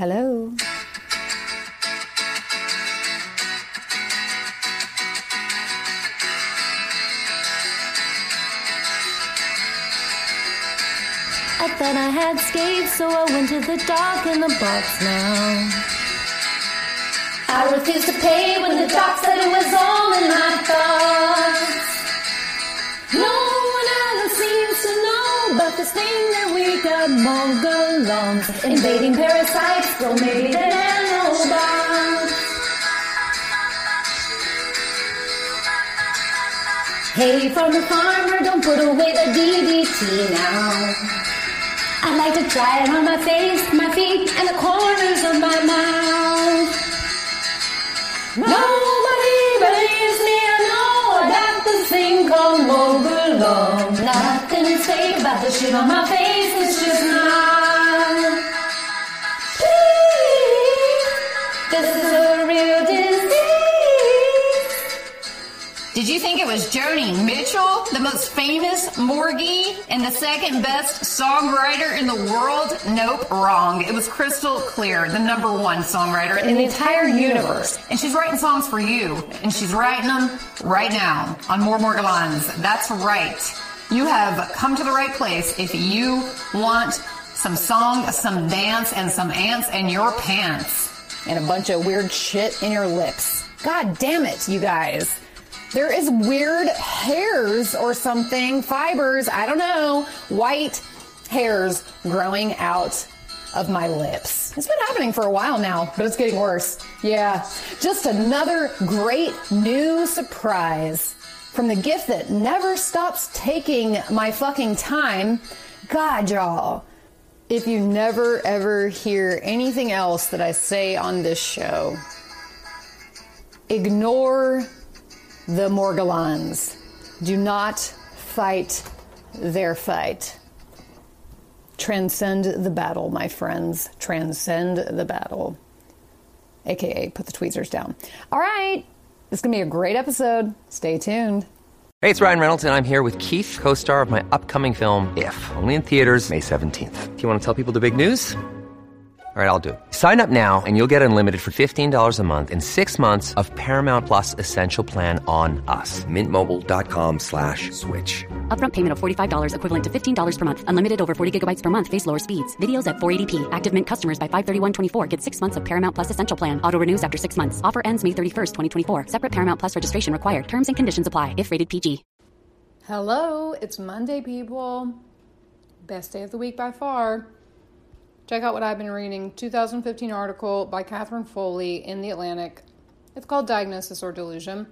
Hello. I thought I had escaped, so I went to the dock in the box now. I refused to pay when the doc said it was all in my thoughts. This thing that we got mongolons invading parasites, bromated and nanobots. Hey, from the farmer, don't put away the DDT now. I'd like to try it on my face, my feet, and the corners of my mouth. Nobody believes me, I know got this thing called Nothing to say about the shit on my face, it's just not. This is a real disease. Did you think it was Joni Mitchell, the most famous Morgie and the second best songwriter in the world? Nope, wrong. It was Crystal Clear, the number one songwriter in the entire universe. And she's writing songs for you. And she's writing them right now on More Morgellons. That's right. You have come to the right place if you want some song, some dance, and some ants in your pants. And a bunch of weird shit in your lips. God damn it, you guys. There is weird hairs or something, fibers, I don't know, white hairs growing out of my lips. It's been happening for a while now, but it's getting worse. Yeah, just another great new surprise from the gift that never stops taking my fucking time. God, y'all. If you never ever hear anything else that I say on this show, ignore the Morgellons. Do not fight their fight. Transcend the battle, my friends. Transcend the battle. AKA, put the tweezers down. All right. Is going to be a great episode. Stay tuned. Hey, it's Ryan Reynolds, and I'm here with Keith, co star of my upcoming film, If, only in theaters, May 17th. Do you want to tell people the big news? All right, I'll do it. Sign up now and you'll get unlimited for $15 a month and six months of Paramount Plus Essential Plan on us. Mintmobile.com slash switch. Upfront payment of $45 equivalent to $15 per month. Unlimited over 40 gigabytes per month. Face lower speeds. Videos at 480p. Active Mint customers by 531.24 get six months of Paramount Plus Essential Plan. Auto renews after six months. Offer ends May 31st, 2024. Separate Paramount Plus registration required. Terms and conditions apply if rated PG. Hello, it's Monday, people. Best day of the week by far. Check out what I've been reading 2015 article by Catherine Foley in The Atlantic. It's called Diagnosis or Delusion.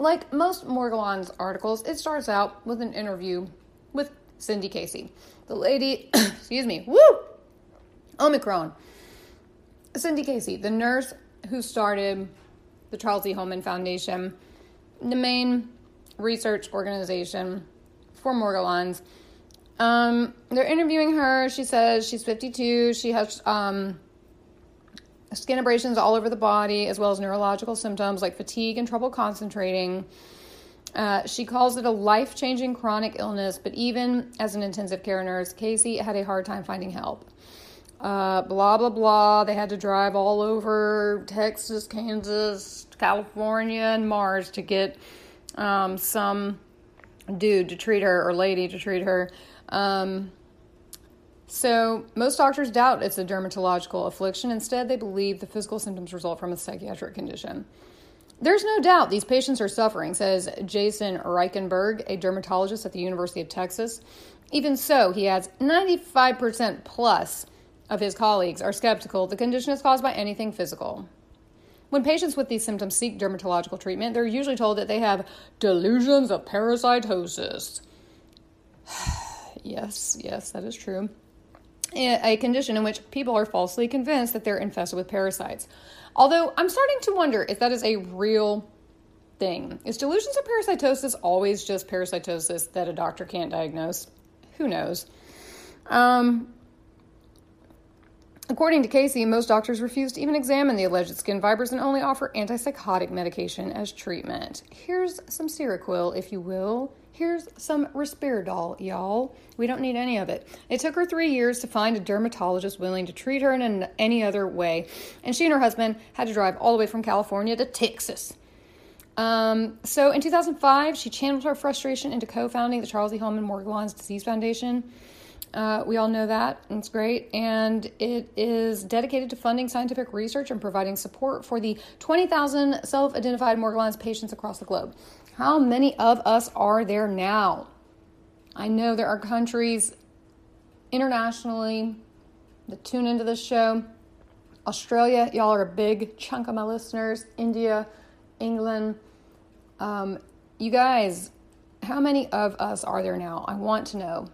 Like most Morgellons articles, it starts out with an interview with Cindy Casey. The lady, excuse me, woo! Omicron. Cindy Casey, the nurse who started the Charles E. Holman Foundation, the main research organization for Morgellons. Um, they're interviewing her. She says she's 52. She has um, skin abrasions all over the body, as well as neurological symptoms like fatigue and trouble concentrating. Uh, she calls it a life changing chronic illness, but even as an intensive care nurse, Casey had a hard time finding help. Uh, blah, blah, blah. They had to drive all over Texas, Kansas, California, and Mars to get um, some dude to treat her or lady to treat her. Um, so, most doctors doubt it's a dermatological affliction. Instead, they believe the physical symptoms result from a psychiatric condition. There's no doubt these patients are suffering, says Jason Reichenberg, a dermatologist at the University of Texas. Even so, he adds 95% plus of his colleagues are skeptical the condition is caused by anything physical. When patients with these symptoms seek dermatological treatment, they're usually told that they have delusions of parasitosis. Yes, yes, that is true. A condition in which people are falsely convinced that they're infested with parasites. Although I'm starting to wonder if that is a real thing. Is delusions of parasitosis always just parasitosis that a doctor can't diagnose? Who knows? Um, according to Casey, most doctors refuse to even examine the alleged skin fibers and only offer antipsychotic medication as treatment. Here's some Seroquel, if you will. Here's some Risperdal, y'all. We don't need any of it. It took her three years to find a dermatologist willing to treat her in an, any other way, and she and her husband had to drive all the way from California to Texas. Um, so in 2005, she channeled her frustration into co founding the Charles E. Holman Morgellons Disease Foundation. Uh, we all know that, and it's great. And it is dedicated to funding scientific research and providing support for the 20,000 self identified Morgellons patients across the globe. How many of us are there now? I know there are countries internationally that tune into this show. Australia, y'all are a big chunk of my listeners. India, England. Um, you guys, how many of us are there now? I want to know.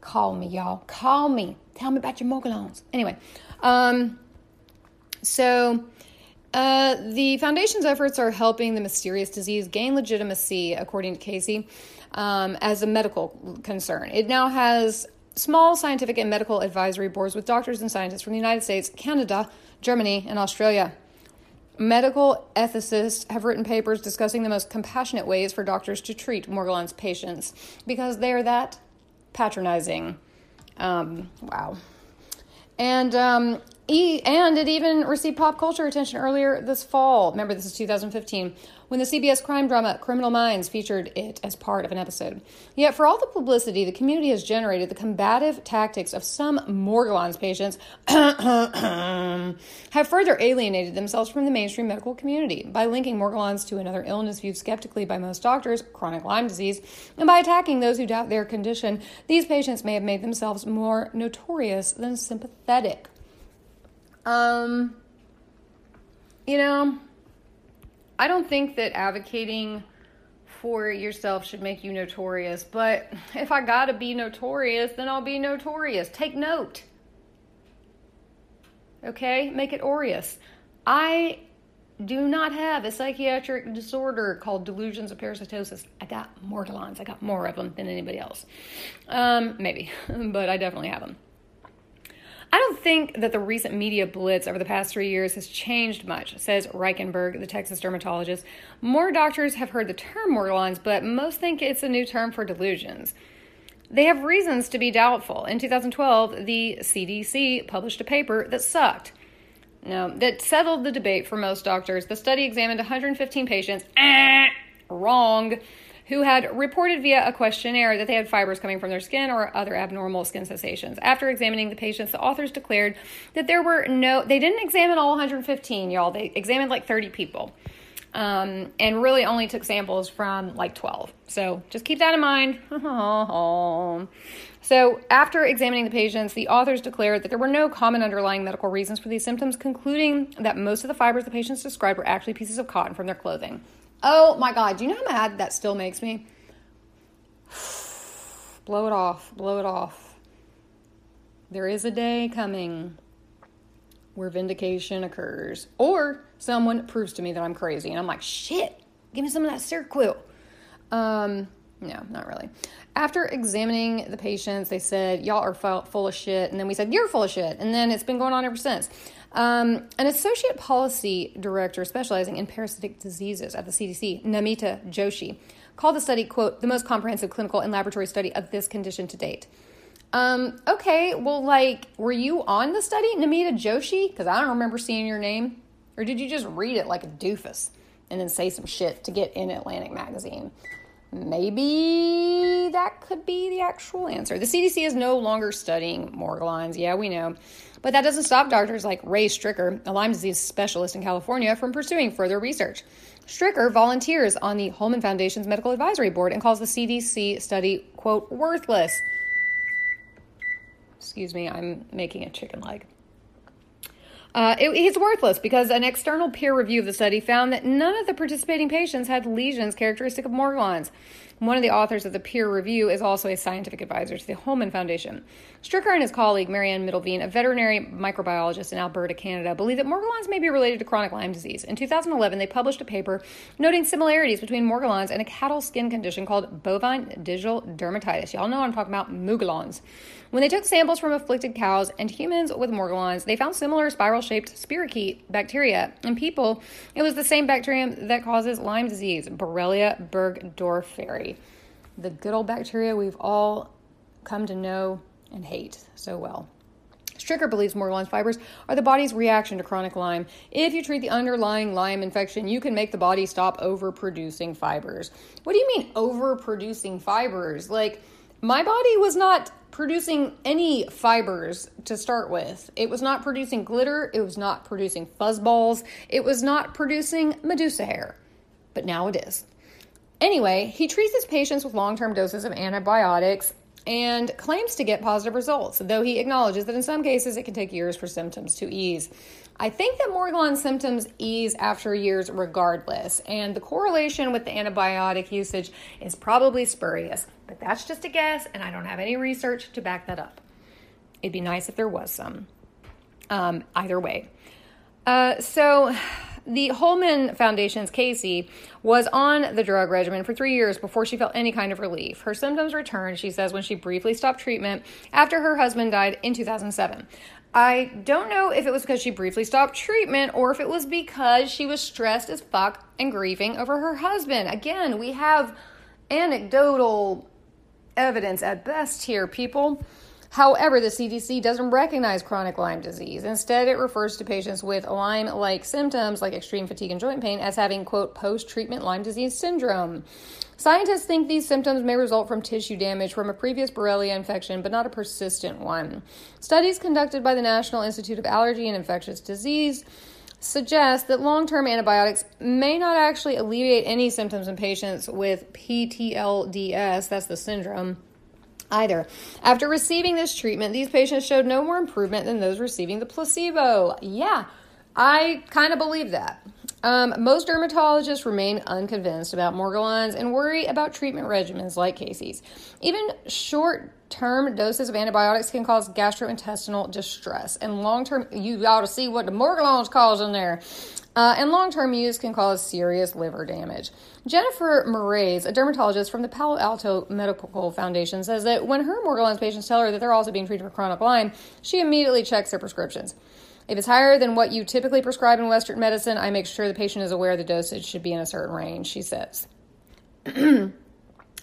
Call me, y'all. Call me. Tell me about your Morgellons. Anyway, um, so uh, the foundation's efforts are helping the mysterious disease gain legitimacy, according to Casey, um, as a medical concern. It now has small scientific and medical advisory boards with doctors and scientists from the United States, Canada, Germany, and Australia. Medical ethicists have written papers discussing the most compassionate ways for doctors to treat Morgellons patients because they are that patronizing. Um, wow. And um, e- and it even received pop culture attention earlier this fall. Remember, this is 2015 when the CBS crime drama Criminal Minds featured it as part of an episode. Yet, for all the publicity the community has generated, the combative tactics of some Morgellons patients have further alienated themselves from the mainstream medical community by linking Morgellons to another illness viewed skeptically by most doctors, chronic Lyme disease, and by attacking those who doubt their condition. These patients may have made themselves more notorious than sympathetic. Um, you know, I don't think that advocating for yourself should make you notorious, but if I gotta be notorious, then I'll be notorious. Take note. Okay? Make it aureus. I do not have a psychiatric disorder called delusions of parasitosis. I got more Morgellons. I got more of them than anybody else. Um, maybe, but I definitely have them. I don't think that the recent media blitz over the past three years has changed much, says Reichenberg, the Texas dermatologist. More doctors have heard the term Morgellons, but most think it's a new term for delusions. They have reasons to be doubtful. In 2012, the CDC published a paper that sucked. No, that settled the debate for most doctors. The study examined 115 patients. Ah, wrong who had reported via a questionnaire that they had fibers coming from their skin or other abnormal skin sensations. After examining the patients, the authors declared that there were no, they didn't examine all 115, y'all. They examined like 30 people. Um, and really only took samples from like 12. So just keep that in mind. so, after examining the patients, the authors declared that there were no common underlying medical reasons for these symptoms, concluding that most of the fibers the patients described were actually pieces of cotton from their clothing. Oh my God, do you know how mad that still makes me? blow it off, blow it off. There is a day coming where vindication occurs, or someone proves to me that I'm crazy, and I'm like, shit, give me some of that Seroquel. Um, no, not really. After examining the patients, they said, Y'all are full of shit. And then we said, You're full of shit. And then it's been going on ever since. Um, an associate policy director specializing in parasitic diseases at the CDC, Namita Joshi, called the study, quote, the most comprehensive clinical and laboratory study of this condition to date. Um, okay, well, like, were you on the study, Namita Joshi? Because I don't remember seeing your name. Or did you just read it like a doofus and then say some shit to get in Atlantic Magazine? Maybe that could be the actual answer. The CDC is no longer studying Morgellons. Yeah, we know. But that doesn't stop doctors like Ray Stricker, a Lyme disease specialist in California, from pursuing further research. Stricker volunteers on the Holman Foundation's medical advisory board and calls the CDC study, quote, worthless. Excuse me, I'm making a chicken leg. Uh, it, it's worthless because an external peer review of the study found that none of the participating patients had lesions characteristic of Morgellons. One of the authors of the peer review is also a scientific advisor to the Holman Foundation. Stricker and his colleague, Marianne Middelveen, a veterinary microbiologist in Alberta, Canada, believe that Morgellons may be related to chronic Lyme disease. In 2011, they published a paper noting similarities between Morgellons and a cattle skin condition called bovine digital dermatitis. Y'all know I'm talking about Mugalons. When they took samples from afflicted cows and humans with Morgellons, they found similar spiral shaped spirochete bacteria. In people, it was the same bacterium that causes Lyme disease, Borrelia burgdorferi. The good old bacteria we've all come to know and hate so well. Stricker believes Morgellons fibers are the body's reaction to chronic Lyme. If you treat the underlying Lyme infection, you can make the body stop overproducing fibers. What do you mean overproducing fibers? Like, my body was not producing any fibers to start with. It was not producing glitter, it was not producing fuzzballs, it was not producing Medusa hair. But now it is. Anyway, he treats his patients with long term doses of antibiotics and claims to get positive results, though he acknowledges that in some cases it can take years for symptoms to ease. I think that Morgellons symptoms ease after years regardless, and the correlation with the antibiotic usage is probably spurious, but that's just a guess, and I don't have any research to back that up. It'd be nice if there was some. Um, either way. Uh, so, the Holman Foundation's Casey was on the drug regimen for three years before she felt any kind of relief. Her symptoms returned, she says, when she briefly stopped treatment after her husband died in 2007. I don't know if it was because she briefly stopped treatment or if it was because she was stressed as fuck and grieving over her husband. Again, we have anecdotal evidence at best here, people. However, the CDC doesn't recognize chronic Lyme disease. Instead, it refers to patients with Lyme like symptoms like extreme fatigue and joint pain as having, quote, post treatment Lyme disease syndrome. Scientists think these symptoms may result from tissue damage from a previous Borrelia infection, but not a persistent one. Studies conducted by the National Institute of Allergy and Infectious Disease suggest that long term antibiotics may not actually alleviate any symptoms in patients with PTLDS, that's the syndrome either. After receiving this treatment, these patients showed no more improvement than those receiving the placebo. Yeah, I kind of believe that. Um, most dermatologists remain unconvinced about Morgellons and worry about treatment regimens like Casey's. Even short term doses of antibiotics can cause gastrointestinal distress, and long term, you ought to see what the Morgellons cause in there. Uh, and long term use can cause serious liver damage. Jennifer Moraes, a dermatologist from the Palo Alto Medical Foundation, says that when her Morgellons patients tell her that they're also being treated for chronic Lyme, she immediately checks their prescriptions. If it's higher than what you typically prescribe in Western medicine, I make sure the patient is aware the dosage should be in a certain range, she says.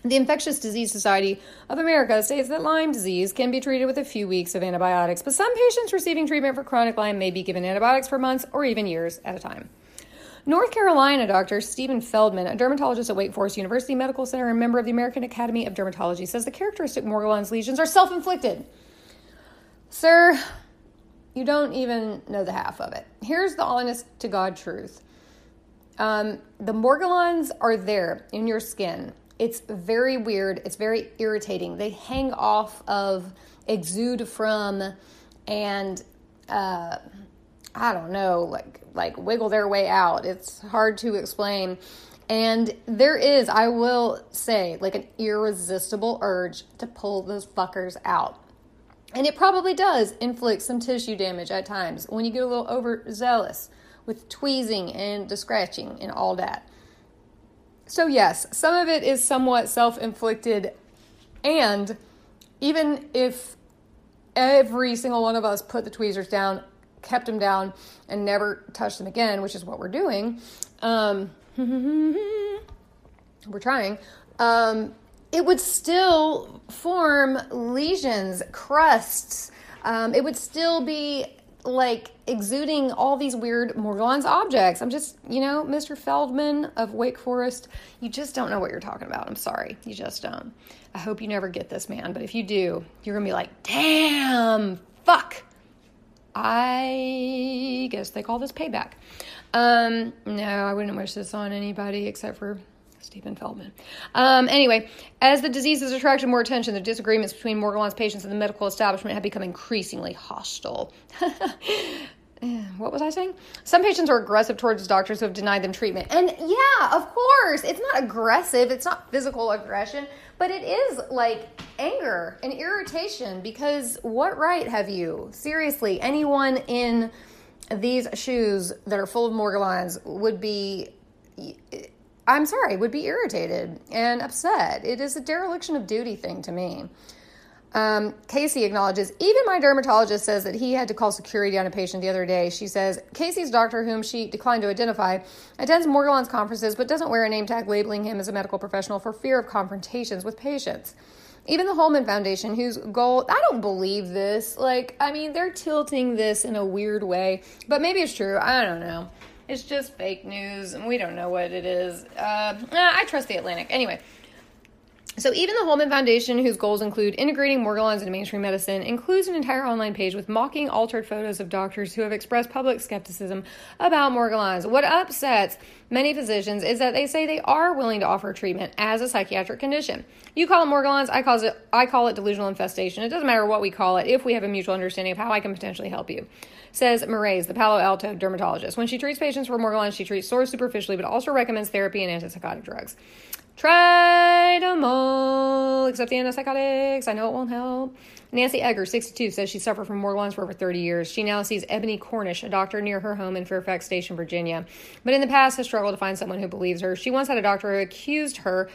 The Infectious Disease Society of America states that Lyme disease can be treated with a few weeks of antibiotics, but some patients receiving treatment for chronic Lyme may be given antibiotics for months or even years at a time. North Carolina doctor Stephen Feldman, a dermatologist at Wake Forest University Medical Center and member of the American Academy of Dermatology, says the characteristic Morgellons lesions are self inflicted. Sir, you don't even know the half of it. Here's the honest to God truth um, the Morgellons are there in your skin it's very weird. It's very irritating. They hang off of, exude from, and uh, I don't know, like like wiggle their way out. It's hard to explain. And there is, I will say, like an irresistible urge to pull those fuckers out. And it probably does inflict some tissue damage at times when you get a little overzealous with tweezing and the scratching and all that. So, yes, some of it is somewhat self inflicted. And even if every single one of us put the tweezers down, kept them down, and never touched them again, which is what we're doing, um, we're trying, um, it would still form lesions, crusts. Um, it would still be like exuding all these weird Morgellons objects. I'm just, you know, Mr. Feldman of Wake Forest, you just don't know what you're talking about. I'm sorry. You just don't. I hope you never get this, man. But if you do, you're going to be like, damn, fuck. I guess they call this payback. Um, no, I wouldn't wish this on anybody except for Stephen Feldman. Um, anyway, as the disease has attracted more attention, the disagreements between Morgellons patients and the medical establishment have become increasingly hostile. what was I saying? Some patients are aggressive towards doctors who have denied them treatment. And yeah, of course, it's not aggressive, it's not physical aggression, but it is like anger and irritation because what right have you? Seriously, anyone in these shoes that are full of Morgellons would be I'm sorry, would be irritated and upset. It is a dereliction of duty thing to me. Um, Casey acknowledges, even my dermatologist says that he had to call security on a patient the other day. She says, Casey's doctor, whom she declined to identify, attends Morgellons conferences but doesn't wear a name tag labeling him as a medical professional for fear of confrontations with patients. Even the Holman Foundation, whose goal, I don't believe this. Like, I mean, they're tilting this in a weird way, but maybe it's true. I don't know. It's just fake news, and we don't know what it is. Uh, I trust the Atlantic. Anyway, so even the Holman Foundation, whose goals include integrating Morgellons into mainstream medicine, includes an entire online page with mocking altered photos of doctors who have expressed public skepticism about Morgellons. What upsets many physicians is that they say they are willing to offer treatment as a psychiatric condition. You call it Morgellons, I call it I call it delusional infestation. It doesn't matter what we call it if we have a mutual understanding of how I can potentially help you. Says Maraise, the Palo Alto dermatologist. When she treats patients for Morgellons, she treats sores superficially, but also recommends therapy and antipsychotic drugs. Try them all, except the antipsychotics. I know it won't help. Nancy Egger, 62, says she suffered from Morgellons for over 30 years. She now sees Ebony Cornish, a doctor near her home in Fairfax Station, Virginia, but in the past has struggled to find someone who believes her. She once had a doctor who accused her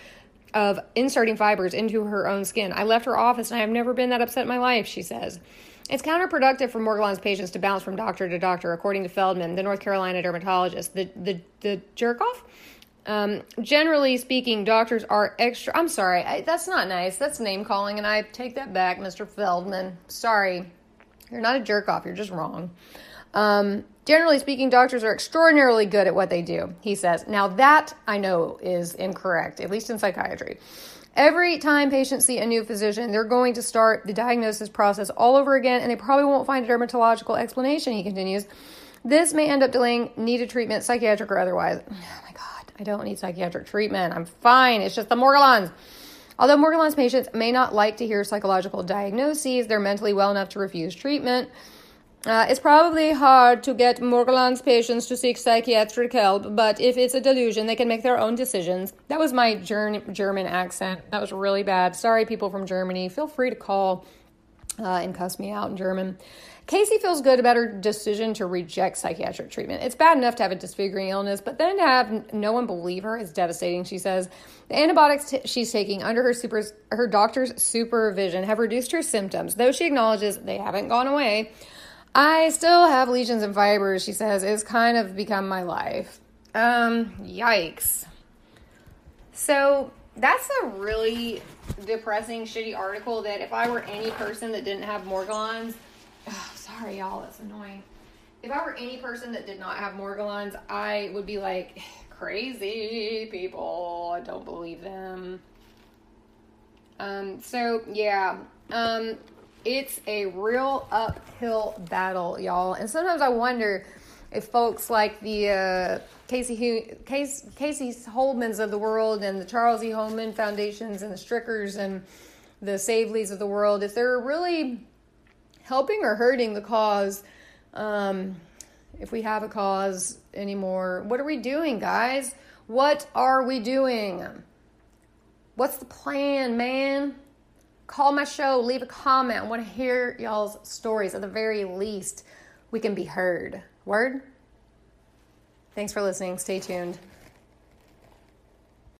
of inserting fibers into her own skin. I left her office and I have never been that upset in my life, she says. It's counterproductive for Morgellons patients to bounce from doctor to doctor, according to Feldman, the North Carolina dermatologist. The the the jerk off um, generally speaking, doctors are extra. I'm sorry, I, that's not nice. That's name calling, and I take that back, Mr. Feldman. Sorry, you're not a jerk off. You're just wrong. Um, generally speaking, doctors are extraordinarily good at what they do. He says. Now that I know is incorrect, at least in psychiatry. Every time patients see a new physician, they're going to start the diagnosis process all over again, and they probably won't find a dermatological explanation. He continues. This may end up delaying needed treatment, psychiatric or otherwise. I don't need psychiatric treatment. I'm fine. It's just the Morgellons. Although Morgellons patients may not like to hear psychological diagnoses, they're mentally well enough to refuse treatment. Uh, it's probably hard to get Morgellons patients to seek psychiatric help, but if it's a delusion, they can make their own decisions. That was my German accent. That was really bad. Sorry, people from Germany. Feel free to call uh, and cuss me out in German. Casey feels good about her decision to reject psychiatric treatment. It's bad enough to have a disfiguring illness, but then to have no one believe her is devastating, she says. The antibiotics t- she's taking under her super- her doctor's supervision have reduced her symptoms, though she acknowledges they haven't gone away. I still have lesions and fibers, she says. It's kind of become my life. Um, yikes. So that's a really depressing, shitty article that if I were any person that didn't have Morgellons, sorry, y'all, that's annoying. If I were any person that did not have Morgellons, I would be like, crazy people. I don't believe them. Um, so yeah, um, it's a real uphill battle, y'all. And sometimes I wonder if folks like the uh, Casey Case, Casey Holdmans of the world and the Charles E. Holman Foundations and the Strickers and the Saveleys of the world, if they're really helping or hurting the cause um, if we have a cause anymore. What are we doing, guys? What are we doing? What's the plan, man? Call my show, leave a comment. I want to hear y'all's stories. At the very least, we can be heard. Word? Thanks for listening. Stay tuned.